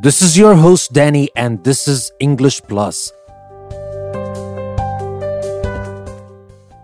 This is your host, Danny, and this is English Plus.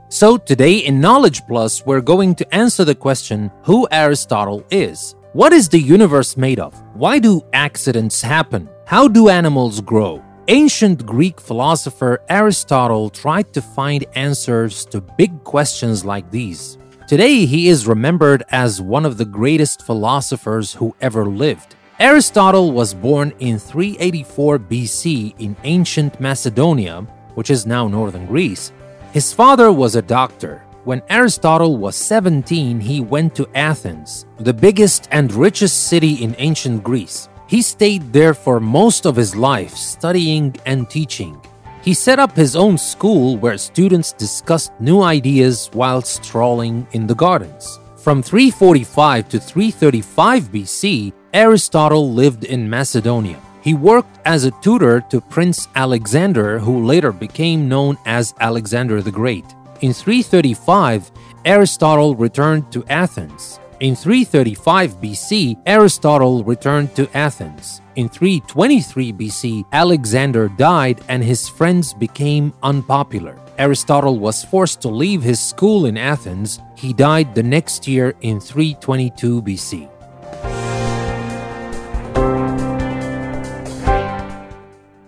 So, today in Knowledge Plus, we're going to answer the question who Aristotle is. What is the universe made of? Why do accidents happen? How do animals grow? Ancient Greek philosopher Aristotle tried to find answers to big questions like these. Today, he is remembered as one of the greatest philosophers who ever lived. Aristotle was born in 384 BC in ancient Macedonia, which is now northern Greece. His father was a doctor. When Aristotle was 17, he went to Athens, the biggest and richest city in ancient Greece. He stayed there for most of his life, studying and teaching. He set up his own school where students discussed new ideas while strolling in the gardens. From 345 to 335 BC, Aristotle lived in Macedonia. He worked as a tutor to Prince Alexander, who later became known as Alexander the Great. In 335, Aristotle returned to Athens. In 335 BC, Aristotle returned to Athens. In 323 BC, Alexander died and his friends became unpopular. Aristotle was forced to leave his school in Athens. He died the next year in 322 BC.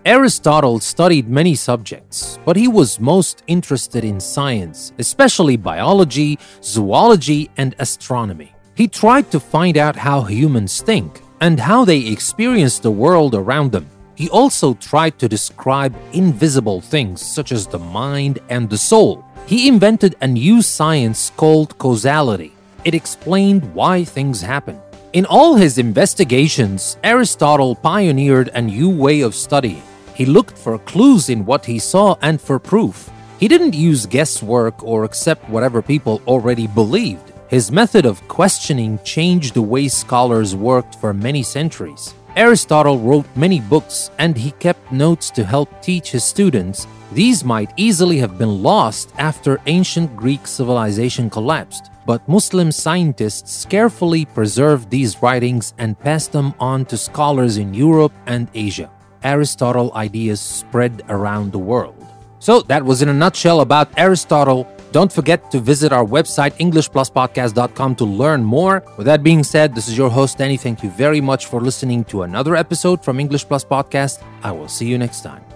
Aristotle studied many subjects, but he was most interested in science, especially biology, zoology, and astronomy. He tried to find out how humans think and how they experience the world around them. He also tried to describe invisible things such as the mind and the soul. He invented a new science called causality. It explained why things happen. In all his investigations, Aristotle pioneered a new way of studying. He looked for clues in what he saw and for proof. He didn't use guesswork or accept whatever people already believed. His method of questioning changed the way scholars worked for many centuries. Aristotle wrote many books and he kept notes to help teach his students. These might easily have been lost after ancient Greek civilization collapsed, but Muslim scientists carefully preserved these writings and passed them on to scholars in Europe and Asia. Aristotle ideas spread around the world. So, that was in a nutshell about Aristotle. Don't forget to visit our website, EnglishPlusPodcast.com, to learn more. With that being said, this is your host, Danny. Thank you very much for listening to another episode from English Plus Podcast. I will see you next time.